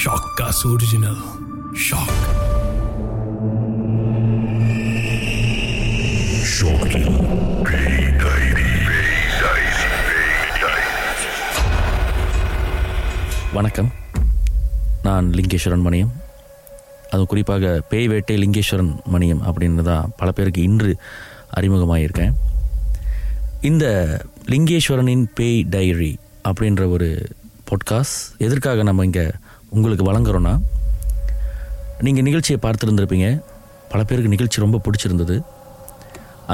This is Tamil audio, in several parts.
ஷாக்காஸ் ஒரிஜினல் ஷாக் Shocking. வணக்கம். நான் லிங்கேஸ்வரன் மணியம். அதுவும் குறிப்பாக பேய் வேட்டை லிங்கேஸ்வரன் மணியம் அப்படின்னு தான் பல பேருக்கு இன்று அறிமுகமாகியிருக்கேன் இந்த லிங்கேஸ்வரனின் பேய் டைரி அப்படின்ற ஒரு பாட்காஸ்ட் எதற்காக நம்ம இங்கே உங்களுக்கு வழங்குறோன்னா நீங்கள் நிகழ்ச்சியை பார்த்துருந்துருப்பீங்க. பல பேருக்கு நிகழ்ச்சி ரொம்ப பிடிச்சிருந்தது.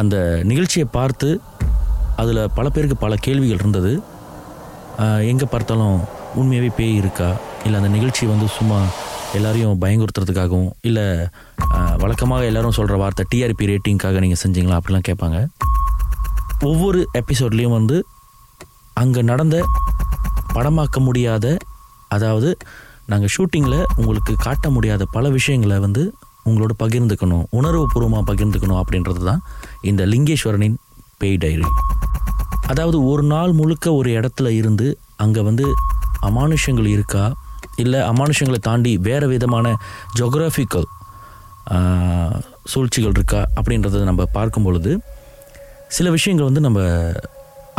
அந்த நிகழ்ச்சியை பார்த்து அதில் பல பேருக்கு பல கேள்விகள் இருந்தது. எங்கே பார்த்தாலும் உண்மையாகவே பேய் இருக்கா? இல்லை அந்த நிகழ்ச்சி வந்து சும்மா எல்லாரையும் பயங்குறுத்துறதுக்காகவும் இல்லை வழக்கமாக எல்லாரும் சொல்கிற வார்த்தை டிஆர்பி ரேட்டிங்காக நீங்கள் செஞ்சீங்களா? அப்படிலாம் கேட்பாங்க. ஒவ்வொரு எபிசோட்லேயும் வந்து அங்கே நடந்த படமாக்க முடியாத அதாவது நாங்கள் ஷூட்டிங்கில் உங்களுக்கு காட்ட முடியாத பல விஷயங்களை வந்து உங்களோட பகிர்ந்துக்கணும் உணர்வுபூர்வமாக பகிர்ந்துக்கணும் அப்படின்றது தான் இந்த லிங்கேஸ்வரனின் பேய் டைரி. அதாவது ஒரு நாள் முழுக்க ஒரு இடத்துல இருந்து அங்கே வந்து அமானுஷங்கள் இருக்கா? இல்லை அமானுஷங்களை தாண்டி வேறு விதமான ஜொக்ராஃபிக்கல் சூழ்ச்சிகள் இருக்கா? அப்படின்றத நம்ம பார்க்கும் பொழுது சில விஷயங்கள் வந்து நம்ம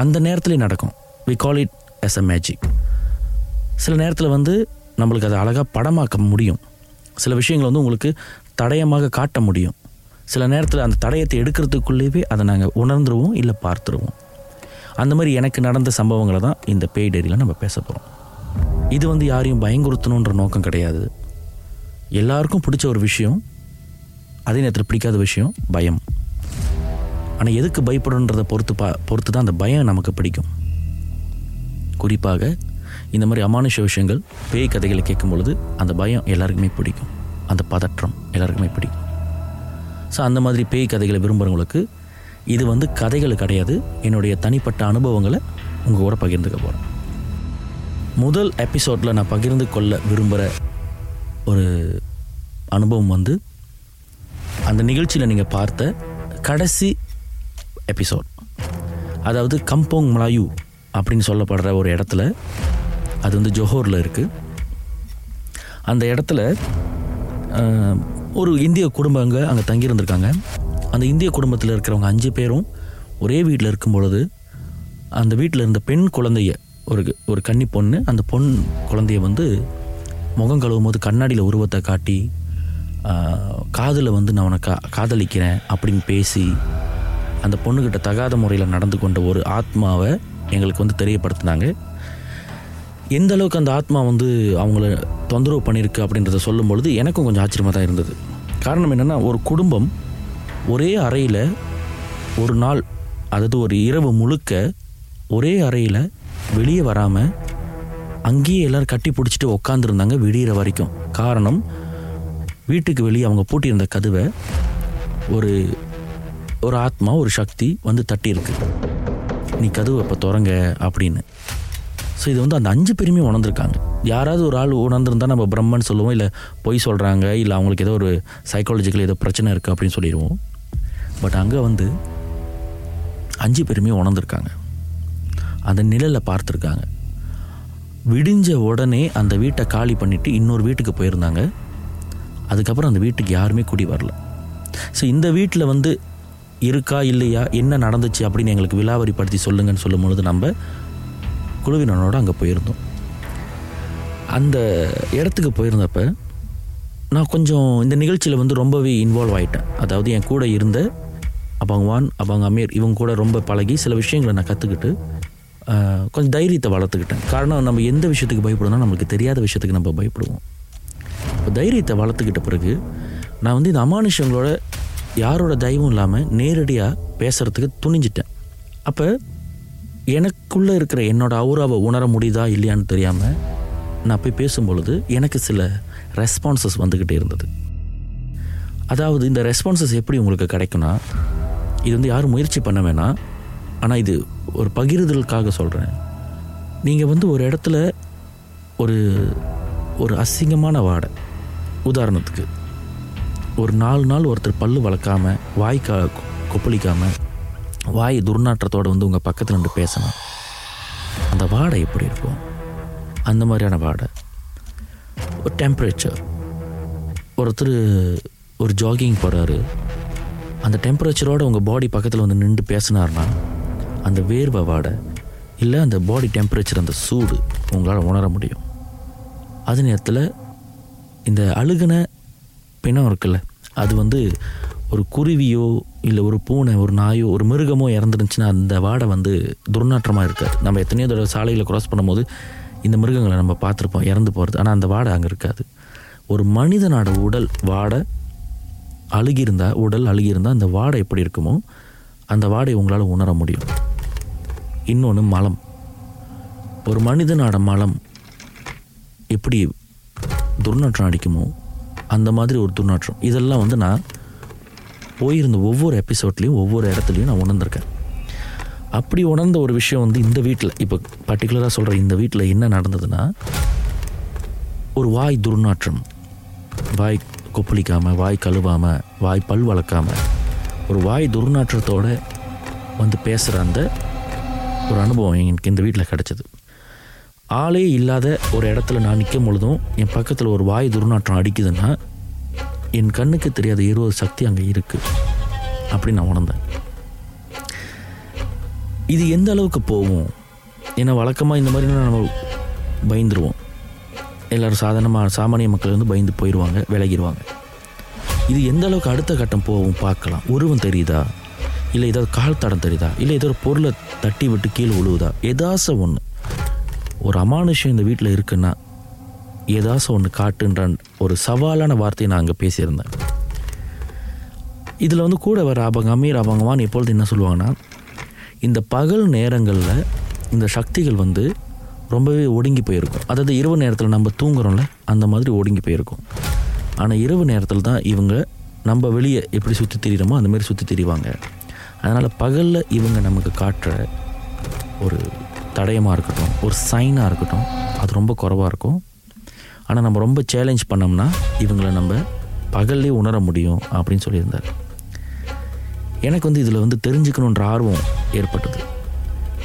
அந்த நேரத்துலேயே நடக்கும். We call it as a magic சில நேரத்தில் வந்து நம்மளுக்கு அதை அழகாக படமாக்க முடியும். சில விஷயங்களை வந்து உங்களுக்கு தடயமாக காட்ட முடியும். சில நேரத்தில் அந்த தடயத்தை எடுக்கிறதுக்குள்ளேயே அதை நாங்கள் உணர்ந்துருவோம் இல்லை பார்த்துருவோம். அந்த மாதிரி எனக்கு நடந்த சம்பவங்களை தான் இந்த பேய் டைரியில் நம்ம பேச போகிறோம் இது வந்து யாரையும் பயங்குறுத்தணுன்ற நோக்கம் கிடையாது. எல்லாருக்கும் பிடிச்ச ஒரு விஷயம் அதே நேரத்தில் பிடிக்காத விஷயம் பயம். ஆனால் எதுக்கு பயப்படுன்றதை பொறுத்து பா பொறுத்து தான் அந்த பயம் நமக்கு பிடிக்கும். குறிப்பாக இந்த மாதிரி அமானுஷ விஷயங்கள் பேய் கதைகளை கேட்கும் பொழுது அந்த பயம் எல்லாருக்குமே பிடிக்கும். அந்த பதற்றம் எல்லாருக்குமே பிடிக்கும். ஸோ அந்த மாதிரி பேய் கதைகளை விரும்புகிறவங்களுக்கு இது வந்து கதைகள் கிடையாது. என்னுடைய தனிப்பட்ட அனுபவங்களை உங்கள் கூட பகிர்ந்துக்க போகிறேன் முதல் எபிசோடில் நான் பகிர்ந்து கொள்ள விரும்புகிற ஒரு அனுபவம் வந்து அந்த நிகழ்ச்சியில் நீங்கள் பார்த்த கடைசி எபிசோட் அதாவது கம்போங் மலாயு அப்படின்னு சொல்லப்படுற ஒரு இடத்துல அது வந்து ஜொஹோரில் இருக்குது அந்த இடத்துல ஒரு இந்திய குடும்பங்க அங்கே தங்கியிருந்திருக்காங்க. அந்த இந்திய குடும்பத்தில் இருக்கிறவங்க அஞ்சு பேரும் ஒரே வீட்டில் இருக்கும் பொழுது அந்த வீட்டில் இருந்த பெண் குழந்தைய ஒரு ஒரு கன்னி பொண்ணு அந்த பொன் குழந்தைய வந்து முகம் கழுவும் போது கண்ணாடியில் உருவத்தை காட்டி காதில் வந்து நான் உனக்கு காதலிக்கிறேன் அப்படின்னு பேசி அந்த பொண்ணுக்கிட்ட தகாத முறையில் நடந்து கொண்ட ஒரு ஆத்மாவை எங்களுக்கு வந்து தெரியப்படுத்தினாங்க. எந்த அளவுக்கு அந்த ஆத்மா வந்து அவங்கள தொந்தரவு பண்ணியிருக்கு அப்படின்றத சொல்லும் பொழுது எனக்கும் கொஞ்சம் ஆச்சரியமாக தான் இருந்தது. காரணம் என்னென்னா ஒரு குடும்பம் ஒரே அறையில் ஒரு நாள் அதாவது ஒரு இரவு முழுக்க ஒரே அறையில் வெளியே வராமல் அங்கேயே எல்லோரும் கட்டி பிடிச்சிட்டு உக்காந்துருந்தாங்க விடிகிற வரைக்கும். காரணம் வீட்டுக்கு வெளியே அவங்க பூட்டியிருந்த கதவை ஒரு ஒரு ஆத்மா ஒரு சக்தி வந்து தட்டியிருக்கு. நீ கதவை இப்போ திறங்க அப்படின்னு. ஸோ இது வந்து அந்த அஞ்சு பேருமே உணர்ந்துருக்காங்க. யாராவது ஒரு ஆள் உணர்ந்துருந்தால் நம்ம பிரம்மன் சொல்லுவோம் இல்லை பொய் சொல்கிறாங்க இல்லை அவங்களுக்கு ஏதோ ஒரு சைக்காலஜிக்கல் ஏதோ பிரச்சனை இருக்குது அப்படின்னு சொல்லிடுவோம். பட் அங்கே வந்து அஞ்சு பேருமே உணர்ந்துருக்காங்க. அந்த நிழலை பார்த்துருக்காங்க. விடிஞ்ச உடனே அந்த வீட்டை காலி பண்ணிவிட்டு இன்னொரு வீட்டுக்கு போயிருந்தாங்க. அதுக்கப்புறம் அந்த வீட்டுக்கு யாருமே குடி வரல. ஸோ இந்த வீட்டில் வந்து இருக்கா இல்லையா என்ன நடந்துச்சு அப்படின்னு எங்களுக்கு விலாவரிப்படுத்தி சொல்லுங்கன்னு சொல்லும் பொழுது நம்ம குழுவினோட அங்கே போயிருந்தோம். அந்த இடத்துக்கு போயிருந்தப்ப நான் கொஞ்சம் இந்த நிகழ்ச்சியில் வந்து ரொம்பவே இன்வால்வ் ஆகிட்டேன் அதாவது என் கூட இருந்த அபங்வான் அவங்க அமீர் இவங்க கூட ரொம்ப பழகி சில விஷயங்களை நான் கற்றுக்கிட்டு கொஞ்சம் தைரியத்தை வளர்த்துக்கிட்டேன். காரணம் நம்ம எந்த விஷயத்துக்கு பயப்படுவோம்னா நம்மளுக்கு தெரியாத விஷயத்துக்கு நம்ம பயப்படுவோம். இப்போ தைரியத்தை வளர்த்துக்கிட்ட பிறகு நான் வந்து இந்த அமானுஷங்களோட யாரோட தயவும் இல்லாமல் நேரடியாக பேசுகிறதுக்கு துணிஞ்சிட்டேன். அப்போ எனக்குள்ளே இருக்கிற என்னோட அவுராவை உணர முடியுதா இல்லையான்னு தெரியாமல் நான் போய் பேசும்பொழுது எனக்கு சில ரெஸ்பான்சஸ் வந்துக்கிட்டே இருந்தது. அதாவது இந்த ரெஸ்பான்சஸ் எப்படி உங்களுக்கு கிடைக்கும்னா இது வந்து யாரும் முயற்சி பண்ண வேணாம் ஆனால் இது ஒரு பகிர்தலுக்காக சொல்கிறேன் நீங்கள் வந்து ஒரு இடத்துல ஒரு ஒரு அசிங்கமான வாடை உதாரணத்துக்கு ஒரு நாலு நாள் ஒருத்தர் பல்லு வளர்க்காம வாய்க்கா கொப்பளிக்காமல் வாய் துர்நாற்றத்தோடு வந்து உங்கள் பக்கத்தில் நின்று பேசணும். அந்த வாடை எப்படி இருக்கும்? அந்த மாதிரியான வாடை. ஒரு டெம்பரேச்சர் ஒருத்தர் ஒரு ஜாகிங் போகிறாரு அந்த டெம்பரேச்சரோடு உங்கள் பாடி பக்கத்தில் வந்து நின்று பேசினார்னா அந்த வேர்வை வாடை இல்லை அந்த பாடி டெம்பரேச்சர் அந்த சூடு உங்களால் உணர முடியும். அதே நேரத்தில் இந்த அழுகுன பிணம் இருக்குல்ல அது வந்து ஒரு குருவியோ இல்லை ஒரு பூனை ஒரு நாயோ ஒரு மிருகமோ இறந்துருந்துச்சுன்னா அந்த வாடை வந்து துர்நாற்றமாக இருக்காது. நம்ம எத்தனையோ தடவை சாலையில் க்ராஸ் பண்ணும்போது இந்த மிருகங்களை நம்ம பார்த்துருப்போம் இறந்து போகிறது ஆனால் அந்த வாடை அங்கே இருக்காது. ஒரு மனிதனோட உடல் வாடை அழுகியிருந்தால் உடல் அழுகியிருந்தால் அந்த வாடை எப்படி இருக்குமோ அந்த வாடை உங்களால் உணர முடியும். இன்னொன்று மலம். ஒரு மனிதனோட மலம் எப்படி துர்நாற்றம் அடிக்குமோ அந்த மாதிரி ஒரு துர்நாற்றம். இதெல்லாம் வந்து நான் போயிருந்த ஒவ்வொரு எபிசோட்லேயும் ஒவ்வொரு இடத்துலையும் நான் உணர்ந்திருக்கேன். அப்படி உணர்ந்த ஒரு விஷயம் வந்து இந்த வீட்டில் இப்போ பர்டிகுலராக சொல்கிற இந்த வீட்டில் என்ன நடந்ததுன்னா ஒரு வாய் துர்நாற்றம் வாய் கொப்பளிக்காமல் வாய் கழுவாமல் வாய் பல் வளர்க்காமல் ஒரு வாய் துர்நாற்றத்தோட வந்து பேசுகிற அந்த ஒரு அனுபவம் எனக்கு இந்த வீட்டில் கிடச்சிது. ஆளே இல்லாத ஒரு இடத்துல நான் நிற்கும் பொழுதும் என் பக்கத்தில் ஒரு வாய் துர்நாற்றம் அடிக்குதுன்னா என் கண்ணுக்கு தெரியாத இருபது சக்தி அங்கே இருக்குது அப்படின்னு நான் உணர்ந்தேன். இது எந்த அளவுக்கு போகும்? ஏன்னா வழக்கமாக இந்த மாதிரினா நம்ம பயந்துருவோம். எல்லோரும் சாதாரணமாக சாமானிய மக்கள் வந்து பயந்து போயிடுவாங்க விலகிடுவாங்க இது எந்த அளவுக்கு அடுத்த கட்டம் போகும் பார்க்கலாம். உருவம் தெரியுதா? இல்லை ஏதாவது கால் தடம் தெரியுதா? இல்லை ஏதோ ஒரு பொருளை தட்டி விட்டு கீழே விழுவுதா ஏதாச்சும் ஒன்று ஒரு அமானுஷம் இந்த வீட்டில் இருக்குன்னா ஏதாச்சும் ஒன்று காட்டுன்ற ஒரு சவாலான வார்த்தையை நான் அங்கே பேசியிருந்தேன். இதில் வந்து கூட வர அபங்க அமீர் அபங்கமான்னு எப்பொழுது என்ன சொல்லுவாங்கன்னா இந்த பகல் நேரங்களில் இந்த சக்திகள் வந்து ரொம்பவே ஒடுங்கி போயிருக்கும். அதாவது இரவு நேரத்தில் நம்ம தூங்குறோம்ல அந்த மாதிரி ஒடுங்கி போயிருக்கும். ஆனால் இரவு நேரத்தில் தான் இவங்க நம்ம வெளியே எப்படி சுற்றி திரியிறோமோ அந்தமாரி சுற்றி திரிவாங்க. அதனால் பகலில் இவங்க நமக்கு காட்டுற ஒரு தடயமாக இருக்கட்டும் ஒரு சைனாக இருக்கட்டும் அது ரொம்ப குறவாக இருக்கும். ஆனால் நம்ம ரொம்ப சேலஞ்ச் பண்ணோம்னா இவங்களை நம்ம பகல்லே உணர முடியும் அப்படின்னு சொல்லியிருந்தார். எனக்கு வந்து இதில் வந்து தெரிஞ்சுக்கணுன்ற ஆர்வம் ஏற்பட்டது.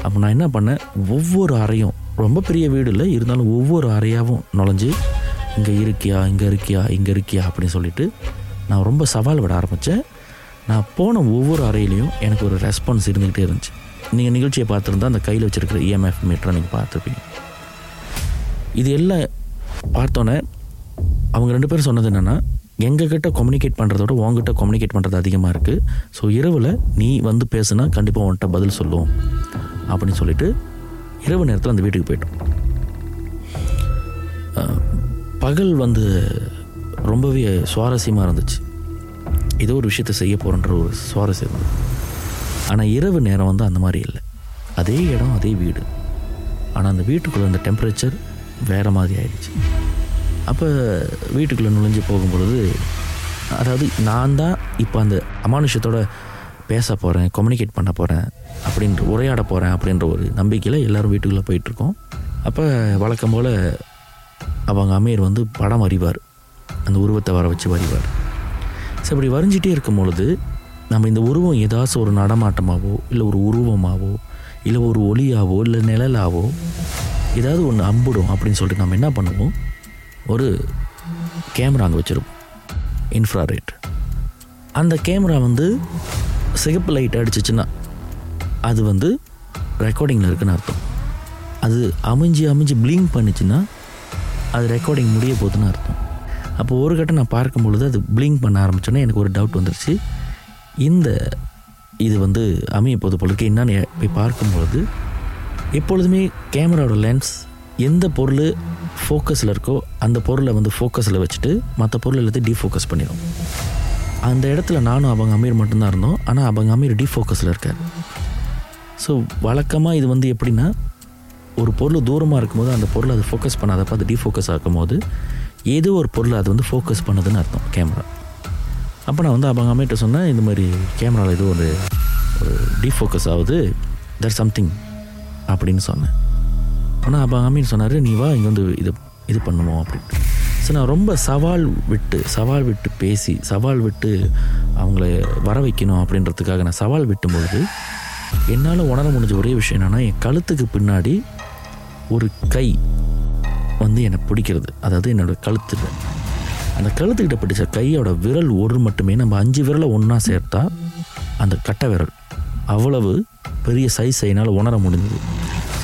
அப்போ நான் என்ன பண்ணேன்? ஒவ்வொரு அறையும் ரொம்ப பெரிய வீடு இல்லை இருந்தாலும் ஒவ்வொரு அறையாகவும் நுழைஞ்சு இங்கே இருக்கியா? இங்கே இருக்கியா? இங்கே இருக்கியா? அப்படின்னு சொல்லிட்டு நான் ரொம்ப சவால் விட ஆரம்பித்தேன் நான் போன ஒவ்வொரு அறையிலையும் எனக்கு ஒரு ரெஸ்பான்ஸ் இருந்துக்கிட்டே இருந்துச்சு. நீங்கள் நிகழ்ச்சியை பார்த்துருந்தா அந்த கையில் வச்சுருக்கிற இஎம்எஃப் மீட்டரை நீங்கள் பார்த்துருப்பீங்க. இது எல்லாம் பார்த்தோன்னே அவங்க ரெண்டு பேரும் சொன்னது என்னென்னா எங்ககிட்ட கம்யூனிகேட் பண்ணுறதோட உங்ககிட்ட கம்யூனிகேட் பண்ணுறது அதிகமாக இருக்குது ஸோ இரவில் நீ வந்து பேசுனா கண்டிப்பாக உன்கிட்ட பதில் சொல்லுவோம். அப்படின்னு சொல்லிட்டு இரவு நேரத்தில் அந்த வீட்டுக்கு போயிட்டோம். பகல் வந்து ரொம்பவே சுவாரஸ்யமாக இருந்துச்சு. ஏதோ ஒரு விஷயத்தை செய்ய போகிறன்ற ஒரு சுவாரஸ்யம் இருந்தது. ஆனால் இரவு நேரம் வந்து அந்த மாதிரி இல்லை. அதே இடம் அதே வீடு. ஆனால் அந்த வீட்டுக்குள்ளே அந்த டெம்பரேச்சர் வேறு மாதிரி ஆயிடுச்சு. அப்போ வீட்டுக்குள்ளே நுழைஞ்சு போகும்பொழுது அதாவது நான் தான் இப்போ அந்த அமானுஷத்தோட பேச போகிறேன் கம்யூனிகேட் பண்ண போகிறேன் அப்படின்ற உரையாட போகிறேன் அப்படின்ற ஒரு நம்பிக்கையில் எல்லோரும் வீட்டுக்குள்ளே போயிட்டுருக்கோம். அப்போ வழக்கம் போல் அவங்க அமீர் வந்து படம் அறிவார். அந்த உருவத்தை வர வச்சு வரைவார். ஸோ இப்படி வரைஞ்சிட்டே இருக்கும் பொழுது நம்ம இந்த உருவம் ஏதாச்சும் ஒரு நடமாட்டமாகவோ இல்லை ஒரு உருவமாகவோ இல்லை ஒரு ஒளியாவோ இல்லை நிழலாவோ ஏதாவது ஒன்று அம்பிடும் அப்படின்னு சொல்லிட்டு நம்ம என்ன பண்ணுவோம்? ஒரு கேமரா அங்கே வச்சுருப்போம். இன்ஃப்ராரேட். அந்த கேமரா வந்து சிகப்பு லைட் அடிச்சிச்சுன்னா அது வந்து ரெக்கார்டிங்கில் இருக்குன்னு அர்த்தம். அது அமைஞ்சு அமைஞ்சு ப்ளிங்க் பண்ணிச்சுன்னா அது ரெக்கார்டிங் முடிய போகுதுன்னு அர்த்தம். அப்போ ஒரு கட்டம் நான் பார்க்கும் பொழுது அது ப்ளிங்க் பண்ண ஆரம்பிச்சோன்னே எனக்கு ஒரு டவுட் வந்துருச்சு. இந்த இது வந்து அமைய போது போல இருக்கு. என்னன்னு போய் பார்க்கும்பொழுது எப்பொழுதுமே கேமராவோட லென்ஸ் எந்த பொருள் ஃபோக்கஸில் இருக்கோ அந்த பொருளை வந்து ஃபோக்கஸில் வச்சுட்டு மற்ற பொருள் எல்லாத்தையும் டிஃபோக்கஸ் பண்ணிடும் அந்த இடத்துல நானும் அவங்க அமீர் மட்டும்தான் இருந்தோம். ஆனால் அவங்க அமீர் டிஃபோக்கஸில் இருக்கார். ஸோ வழக்கமாக இது வந்து எப்படின்னா ஒரு பொருள் தூரமாக இருக்கும்போது அந்த பொருளை அது ஃபோக்கஸ் பண்ணாதப்ப அது டிஃபோக்கஸ் ஆகும்போது ஏதோ ஒரு பொருளை அது வந்து ஃபோக்கஸ் பண்ணுதுன்னு அர்த்தம் கேமரா. அப்போ நான் வந்து அவங்க அம்மிட்ட சொன்னேன் இந்த மாதிரி கேமராவில் ஏதோ ஒரு ஒரு ஆகுது. தட் சம்திங் அப்படின்னு சொன்னேன். ஆனால் அப்போ அமீன் சொன்னார் நீ வா இங்கே வந்து இது இது பண்ணுவோம் அப்படின்ட்டு. ஸோ நான் ரொம்ப சவால் விட்டு சவால் விட்டு பேசி சவால் விட்டு அவங்கள வர வைக்கணும் அப்படின்றதுக்காக நான் சவால் விட்டும்பொழுது என்னால் உணர முடிஞ்ச ஒரே விஷயம் என்னென்னா என் கழுத்துக்கு பின்னாடி ஒரு கை வந்து என்னை பிடிக்கிறது. அதாவது என்னோடய கழுத்து. அந்த கழுத்துக்கிட்ட பிடிச்ச கையோட விரல் ஒரு மட்டுமே நம்ம அஞ்சு விரலை ஒன்றா சேர்த்தா அந்த கட்டை விரல் அவ்வளவு பெரிய சைஸ் என்னால் உணர முடிஞ்சது.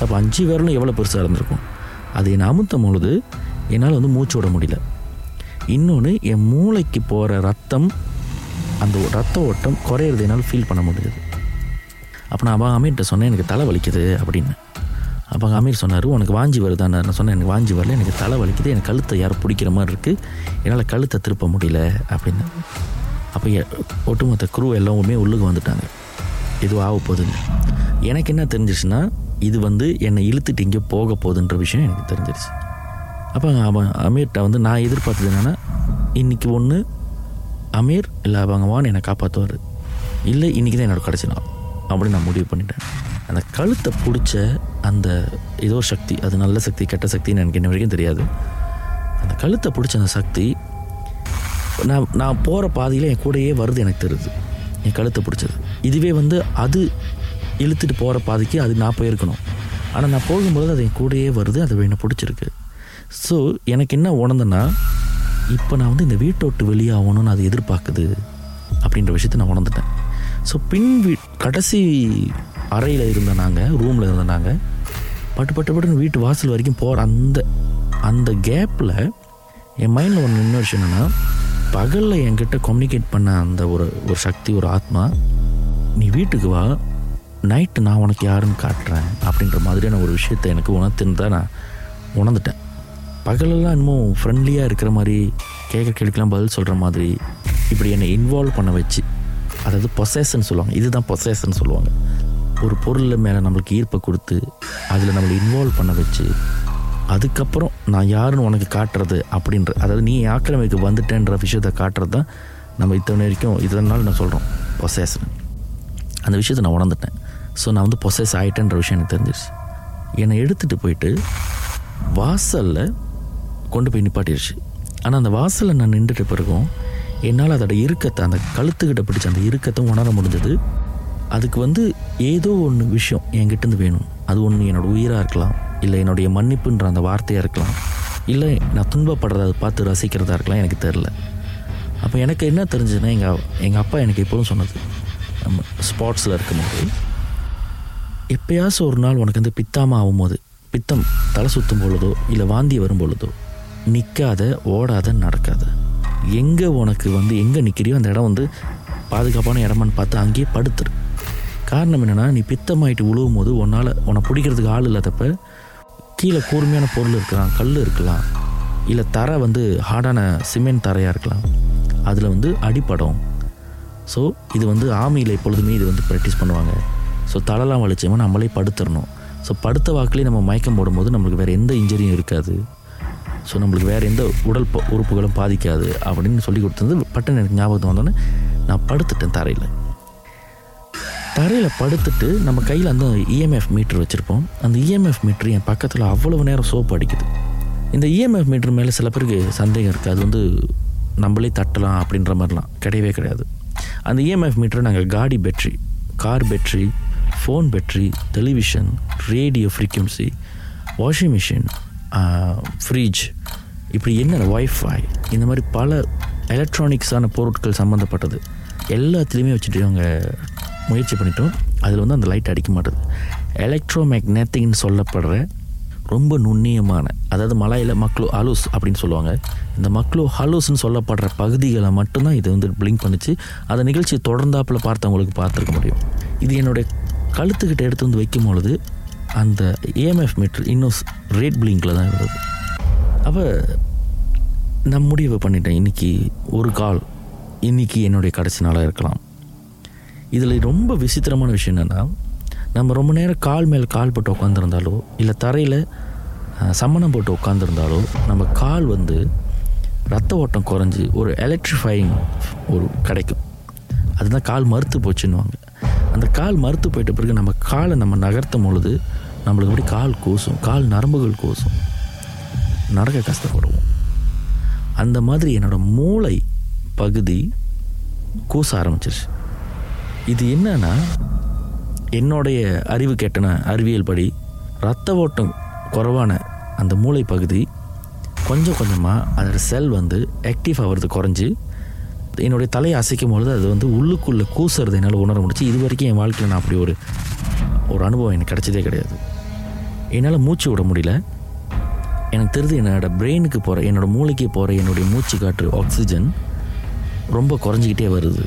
அப்போ அஞ்சு விரலும் எவ்வளோ பெருசாக இருந்திருக்கும் அது என்னை அமுத்தும் பொழுது என்னால் வந்து மூச்சு விட முடியல. இன்னொன்று என் மூளைக்கு போகிற ரத்தம் அந்த ரத்த ஓட்டம் குறையிறது என்னால் ஃபீல் பண்ண முடியுது அப்போ நான் அவன் அமீர்கிட்ட சொன்னேன் எனக்கு தலை வலிக்குது அப்படின்னு. அப்போ அமீர் சொன்னார் உனக்கு வாஞ்சி வருதான் நான் சொன்னேன் எனக்கு வாஞ்சி வரல எனக்கு தலை வலிக்குது எனக்கு கழுத்தை யாரும் பிடிக்கிற மாதிரி இருக்குது என்னால் கழுத்தை திருப்ப முடியல அப்படின்னு. அப்போ எ- ஒட்டுமொத்த குரூ எல்லாமே உள்ளுக்கு வந்துட்டாங்க. எதுவும் ஆக போகுதுங்க எனக்கு என்ன தெரிஞ்சிச்சுன்னா இது வந்து என்னை இழுத்துட்டு எங்கேயோ போக போகுதுன்ற விஷயம் எனக்கு தெரிஞ்சிருச்சு. அப்போ அவன் அமீர்கிட்ட வந்து நான் எதிர்பார்த்தது என்னென்னா இன்றைக்கி ஒன்று அமீர் இல்லை பகவான் என்னை காப்பாற்றுவார் இல்லை இன்றைக்கி தான் என்னோட கடைசி நாள். அப்படின்னு நான் முடிவு பண்ணிட்டேன். அந்த கழுத்தை பிடிச்ச அந்த ஏதோ சக்தி அது நல்ல சக்தி கெட்ட சக்தின்னு எனக்கு என்ன வரைக்கும் தெரியாது. அந்த கழுத்தை பிடிச்ச அந்த சக்தி நான் நான் போகிற பாதையில் என் கூடயே வருது எனக்கு தெரியுது. என் கழுத்தை பிடிச்சது. இதுவே வந்து அது இழுத்துட்டு போகிற பாதைக்கு அது நான் போயிருக்கணும். ஆனால் நான் போகும்பொழுது அது என் கூடயே வருது அது என்னை பிடிச்சிருக்கு. ஸோ எனக்கு என்ன உணர்ந்தேன்னா இப்போ நான் வந்து இந்த வீட்டை விட்டு வெளியாகணும்னு அது எதிர்பார்க்குது அப்படின்ற விஷயத்தை நான் உணர்ந்துட்டேன். ஸோ பின் வீ கடைசி அறையில் இருந்த நாங்கள் ரூமில் இருந்த நாங்கள் பட்டு பட்டு பட்டுன்னு வீட்டு வாசல் வரைக்கும் போகிற அந்த அந்த கேப்பில் என் மைண்டில் ஒன்று இன்னொரு விஷயம் என்னென்னா பகலில் என்கிட்ட கம்யூனிகேட் பண்ண அந்த ஒரு ஒரு சக்தி ஒரு ஆத்மா நீ வீட்டுக்கு வா நைட்டு நான் உனக்கு யாருன்னு காட்டுறேன் அப்படின்ற மாதிரியான ஒரு விஷயத்தை எனக்கு உணர்த்துன்னு தான் நான் உணர்ந்துட்டேன். பகலெல்லாம் இன்னமும் ஃப்ரெண்ட்லியாக இருக்கிற மாதிரி கேட்குற கேள்விக்கெலாம் பதில் சொல்கிற மாதிரி இப்படி என்னை இன்வால்வ் பண்ண வச்சு அதாவது பொசேஷன் சொல்லுவாங்க. இதுதான் பொசேஷன் சொல்லுவாங்க. ஒரு பொருள் மேலே நம்மளுக்கு ஈர்ப்பை கொடுத்து அதில் நம்மளை இன்வால்வ் பண்ண வச்சு அதுக்கப்புறம் நான் யாருன்னு உனக்கு காட்டுறது அப்படின்ற அதாவது நீ ஆக்கிரமிக்கு வந்துட்டேன்ற விஷயத்தை காட்டுறது தான் நம்ம இத்தனை வரைக்கும் இதனால் நான் சொல்கிறோம் பொசேஷன் அந்த விஷயத்தை நான் உணர்ந்துட்டேன். ஸோ நான் வந்து பொசஸ் ஆகிட்டேன்ற விஷயம் எனக்கு தெரிஞ்சிருச்சு. என்னை எடுத்துகிட்டு போயிட்டு வாசலில் கொண்டு போய் நிப்பாட்டிருச்சு. ஆனால் அந்த வாசலில் நான் நின்றுட்ட பிறகும் என்னால் அதோட இறுக்கத்தை அந்த கழுத்துக்கிட்ட பிடிச்ச அந்த இறுக்கத்தை உணர முடிஞ்சது. அதுக்கு வந்து ஏதோ ஒன்று விஷயம் என்கிட்டேருந்து வேணும். அது ஒன்று என்னோட உயிராக இருக்கலாம் இல்லை என்னுடைய மன்னிப்புன்ற அந்த வார்த்தையாக இருக்கலாம் இல்லை நான் துன்பப்படுறத அதை பார்த்து ரசிக்கிறதா இருக்கலாம் எனக்கு தெரில அப்போ எனக்கு என்ன தெரிஞ்சதுன்னா எங்கள் எங்கள் அப்பா எனக்கு எப்போதும் சொன்னது நம்ம ஸ்பாட்ஸில் இருக்கும்போது எப்பயாச்சும் ஒரு நாள் உனக்கு வந்து பித்தாமல் ஆகும்போது பித்தம் தலை சுத்தும் பொழுதோ இல்லை வாந்தி வரும் பொழுதோ நிற்காத ஓடாத நடக்காத. எங்கே உனக்கு வந்து எங்கே நிற்கிறியோ அந்த இடம் வந்து பாதுகாப்பான இடமான்னு பார்த்து அங்கேயே படுத்துரு. காரணம் என்னென்னா நீ பித்தமாயிட்டு உழுவும் போது உன்னால் உன்னை பிடிக்கிறதுக்கு ஆள் இல்லாதப்ப கீழே கூர்மையான பொருள் இருக்கலாம் கல் இருக்கலாம் இல்லை தரை வந்து ஹார்டான சிமெண்ட் தரையாக இருக்கலாம் அதில் வந்து அடிப்படம் ஸோ இது வந்து ஆமியில் எப்பொழுதுமே இது வந்து ப்ராக்டிஸ் பண்ணுவாங்க. ஸோ தலைலாம் வலிச்சோமா நம்மளே படுத்துடணும் ஸோ படுத்த வாக்கிலே நம்ம மயக்கம் போடும்போது நம்மளுக்கு வேறு எந்த இன்ஜரியும் இருக்காது. ஸோ நம்மளுக்கு வேறு எந்த உடல் ப- உறுப்புகளும் பாதிக்காது அப்படின்னு சொல்லி கொடுத்தது பட்டன் எனக்கு ஞாபகம் வந்தோன்னே நான் படுத்துட்டேன் தரையில். தரையில் படுத்துட்டு நம்ம கையில் அந்த இஎம்எஃப் மீட்ரு வச்சுருப்போம். அந்த இஎம்எஃப் மீட்ரு என் பக்கத்தில் அவ்வளவு நேரம் சோப்பு அடிக்குது. இந்த இஎம்எஃப் மீட்ரு மேலே சில பேருக்கு சந்தேகம் இருக்குது அது வந்து நம்மளே தட்டலாம் அப்படின்ற மாதிரிலாம் கிடையவே கிடையாது. அந்த இஎம்எஃப் மீட்டரை நாங்கள் காடி battery car battery phone battery television radio frequency washing machine fridge இப்படி என்னென்ன ஒய்ஃபை இந்த மாதிரி பல எலக்ட்ரானிக்ஸான பொருட்கள் சம்மந்தப்பட்டது எல்லாத்துலேயுமே வச்சுட்டு அவங்க முயற்சி பண்ணிட்டோம். அதில் வந்து அந்த லைட் அடிக்க மாட்டுது. எலக்ட்ரோ மேக்னெட்டிக்னு சொல்லப்படுற ரொம்ப நுண்ணியமான அதாவது மலையில் மக்ளோ அலூஸ் அப்படின்னு சொல்லுவாங்க. இந்த மக்ளோ ஹலோஸ்ன்னு சொல்லப்படுற பகுதிகளை மட்டும்தான் இது வந்து பிளிங்க் பண்ணிச்சு. அந்த நிகழ்ச்சி தொடர்ந்தாப்பில் பார்த்தவங்களுக்கு பார்த்துருக்க முடியும். இது என்னுடைய கழுத்துக்கிட்ட எடுத்து வந்து வைக்கும் பொழுது அந்த ஏஎம்எஃப் மீட்டர் இன்னும் ரேட் பிளிங்கில் தான் இருந்தது. அப்போ நான் முடிவு பண்ணிட்டேன் இன்னைக்கு ஒரு கால் இன்னைக்கு என்னுடைய கடைசி நாளாக இருக்கலாம். இதில் ரொம்ப விசித்திரமான விஷயம் என்னென்னா நம்ம ரொம்ப நேரம் கால் மேலே கால் போட்டு உட்காந்துருந்தாலோ இல்லை தரையில் சம்மணம் போட்டு உட்காந்துருந்தாலோ நம்ம கால் வந்து ரத்த ஓட்டம் குறைஞ்சி ஒரு எலக்ட்ரிஃபைங் ஒரு கிடைக்கும். அதுதான் கால் மறுத்து போச்சுன்னுவாங்க. அந்த கால் மறுத்து போயிட்ட பிறகு நம்ம காலை நம்ம நகர்த்தும் பொழுது நம்மளுக்கு அப்படி கால் கூசும்? கால் நரம்புகள் கூசும். நடக்க கஷ்டப்படுவோம். அந்த மாதிரி என்னோட மூளை பகுதி கூச ஆரம்பிச்சிருச்சு. இது என்னன்னா என்னுடைய அறிவு கேட்டன அறிவியல் படி ரத்த ஓட்டம் குறைவான அந்த மூளை பகுதி கொஞ்சம் கொஞ்சமாக அதோட செல் வந்து ஆக்டிவ் ஆகிறது குறைஞ்சி என்னுடைய தலையை அசைக்கும் பொழுது அது வந்து உள்ளுக்குள்ளே கூசுறது என்னால் உணர முடிச்சு இது வரைக்கும் என் வாழ்க்கையில் நான் அப்படி ஒரு ஒரு அனுபவம் எனக்கு கிடச்சதே கிடையாது. என்னால் மூச்சு விட முடியல. எனக்கு தெரிஞ்சு என்னோடய பிரெயினுக்கு போகிற என்னோடய மூளைக்கு போகிற என்னுடைய மூச்சு காற்று ஆக்சிஜன் ரொம்ப குறைஞ்சிக்கிட்டே வருது.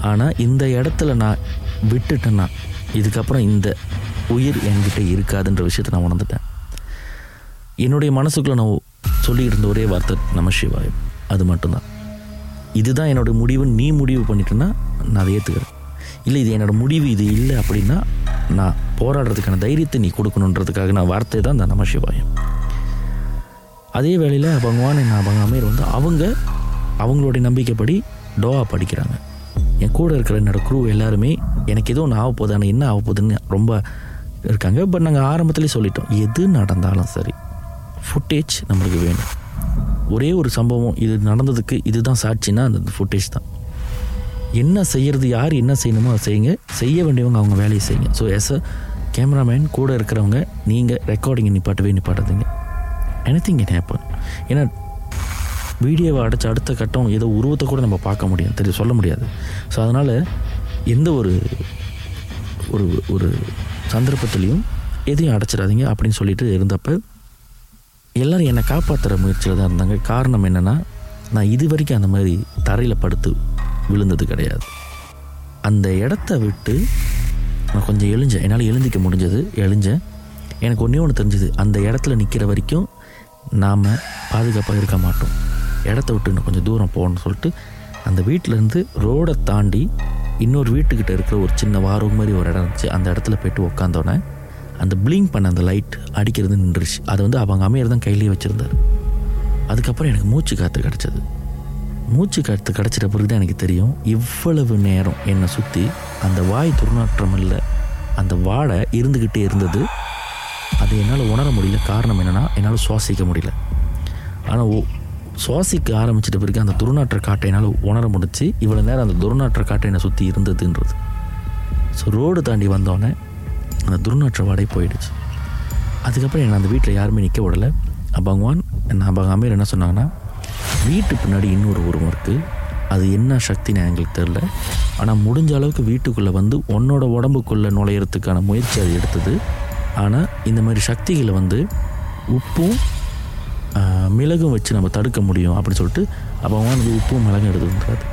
ஆனால் இந்த இடத்துல நான் விட்டுட்டேன்னா இதுக்கப்புறம் இந்த உயிர் என்கிட்ட இருக்காதுன்ற விஷயத்தை நான் உணர்ந்துட்டேன். என்னுடைய மனசுக்குள்ளே நான் சொல்லிக்கிட்டு இருந்த ஒரே வார்த்தை நம சிவாயம் அது மட்டும்தான். இதுதான் என்னோடய முடிவு. நீ முடிவு பண்ணிட்டேன்னா நான் அதை ஏற்றுக்கிறேன் இல்லை இது என்னோடய முடிவு இது இல்லை அப்படின்னா நான் போராடுறதுக்கான தைரியத்தை நீ கொடுக்கணுன்றதுக்காக நான் வார்த்தை தான் இந்த நம சிவாயம் அதே வேளையில் பகவான் என்ன அவங்க வந்து அவங்க அவங்களுடைய நம்பிக்கைப்படி டோவா படிக்கிறாங்க. என் கூட இருக்கிற என்னோடய குரூ எல்லாருமே எனக்கு ஏதோ ஒன்று ஆக போகுது ஆனால் என்ன ஆக போகுதுன்னு ரொம்ப இருக்காங்க. பட் நாங்கள் ஆரம்பத்துலேயே சொல்லிட்டோம் எது நடந்தாலும் சரி ஃபுட்டேஜ் நம்மளுக்கு வேணும். ஒரே ஒரு சம்பவம் இது நடந்ததுக்கு இதுதான் சாட்சின்னா அந்த ஃபுட்டேஜ் தான். என்ன செய்கிறது யார் என்ன செய்யணுமோ அதை செய்யுங்க. செய்ய வேண்டியவங்க அவங்க வேலையை செய்யுங்க. ஸோ எஸ் அ கேமராமேன் கூட இருக்கிறவங்க நீங்கள் ரெக்கார்டிங்கை நிப்பாட்டவே நிப்பாட்டாதீங்க. எனி திங் கேன் ஹேப்பன் ஏன்னா வீடியோவை அடைச்ச அடுத்த கட்டம் ஏதோ உருவத்தை கூட நம்ம பார்க்க முடியும். தெரிய சொல்ல முடியாது. ஸோ அதனால் எந்த ஒரு ஒரு ஒரு சந்தர்ப்பத்துலேயும் எதையும் அடைச்சிடாதீங்க அப்படின்னு சொல்லிட்டு இருந்தப்போ எல்லோரும் என்னை காப்பாற்றுற முயற்சியில் தான் இருந்தாங்க. காரணம் என்னென்னா நான் இது வரைக்கும் அந்த மாதிரி தரையில் படுத்து விழுந்தது கிடையாது. அந்த இடத்த விட்டு நான் கொஞ்சம் எழிஞ்சேன் என்னால் எழுந்திக்க முடிஞ்சது. எழுஞ்சேன் எனக்கு ஒன்றே ஒன்று தெரிஞ்சது. அந்த இடத்துல நிற்கிற வரைக்கும் நாம் பாதுகாப்பாக இருக்க மாட்டோம். இடத்த விட்டு இன்னும் கொஞ்சம் தூரம் போகணும்னு சொல்லிட்டு அந்த வீட்டிலேருந்து ரோடை தாண்டி இன்னொரு வீட்டுக்கிட்ட இருக்கிற ஒரு சின்ன வாரம் மாதிரி ஒரு இடம் இருந்துச்சு. அந்த இடத்துல போய்ட்டு உக்காந்தோடனே அந்த பிளிங் பண்ண அந்த லைட் அடிக்கிறது நின்றுச்சு. அதை வந்து அவங்க அமையர் தான் கையிலேயே வச்சுருந்தார். அதுக்கப்புறம் எனக்கு மூச்சு காற்று கிடச்சிது. மூச்சு காற்று கிடச்சிட்ட பிறகு தான் எனக்கு தெரியும் இவ்வளவு நேரம் என்னை சுற்றி அந்த வாய் துர்நாற்றம் இல்லை அந்த வாடை இருந்துக்கிட்டே இருந்தது. அது என்னால் உணர முடியல. காரணம் என்னென்னா என்னால் சுவாசிக்க முடியல. ஆனால் ஓ சுவாசிக்க ஆரம்பிச்சிட்ட பிறகு அந்த துர்நாற்ற காட்டையினால் உணர முடிச்சு இவ்வளோ நேரம் அந்த துர்நாற்ற காட்டையினை சுற்றி இருந்ததுன்றது. ஸோ ரோடு தாண்டி வந்தோடனே அந்த துர்நாற்ற வாடகை போயிடுச்சு. அதுக்கப்புறம் என்னை அந்த வீட்டில் யாருமே நிற்க விடலை. பகவான் என்ன அவங்க அமீர் என்ன சொன்னாங்கன்னா வீட்டு பின்னாடி இன்னொரு உருவம் இருக்குது அது என்ன சக்தின்னு எங்களுக்கு தெரில ஆனால் முடிஞ்ச அளவுக்கு வீட்டுக்குள்ளே வந்து உன்னோட உடம்புக்குள்ளே நுழையிறதுக்கான முயற்சி அது எடுத்தது. ஆனால் இந்த மாதிரி சக்திகளை வந்து உப்பும் மிளகும் வச்சு நம்ம தடுக்க முடியும் அப்படின்னு சொல்லிட்டு அப்போ வந்து உப்பும் மிளகும் எடுத்துன்றாரு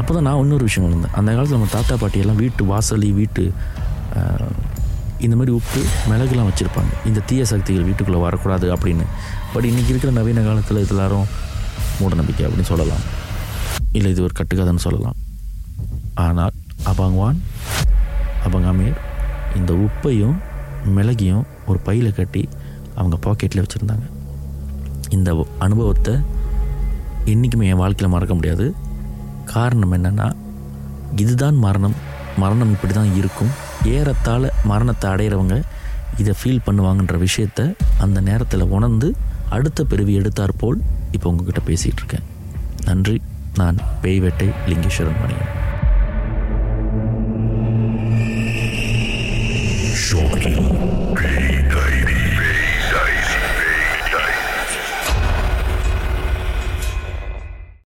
அப்போ தான் நான் இன்னொரு விஷயம் உணர்ந்தேன். அந்த காலத்தில் நம்ம தாத்தா பாட்டியெல்லாம் வீட்டு வாசலி வீட்டு இந்த மாதிரி உப்பு மிளகுலாம் வச்சுருப்பாங்க. இந்த தீய சக்திகள் வீட்டுக்குள்ளே வரக்கூடாது அப்படின்னு. பட் இன்றைக்கி இருக்கிற நவீன காலத்தில் இது எல்லாரும் மூடநம்பிக்கை அப்படின்னு சொல்லலாம். இல்லை இது ஒரு கட்டுக்காதன்னு சொல்லலாம். ஆனால் அபாங்வான் அபங்காமீர் இந்த உப்பையும் மிளகையும் ஒரு பையில் கட்டி அவங்க பாக்கெட்டில் வச்சுருந்தாங்க. இந்த அனுபவத்தை என்றைக்குமே என் வாழ்க்கையில் மறக்க முடியாது. காரணம் என்னென்னா இதுதான் மரணம். மரணம் இப்படி தான் இருக்கும். ஏறத்தால் மரணத்தை அடையிறவங்க இதை ஃபீல் பண்ணுவாங்கன்ற விஷயத்த அந்த நேரத்தில் உணர்ந்து அடுத்த பிறவி எடுத்தாற்போல் இப்போ உங்ககிட்ட பேசிகிட்டு இருக்கேன். நன்றி. நான் பேய்வேட்டை லிங்கேஸ்வரன் மணியன்.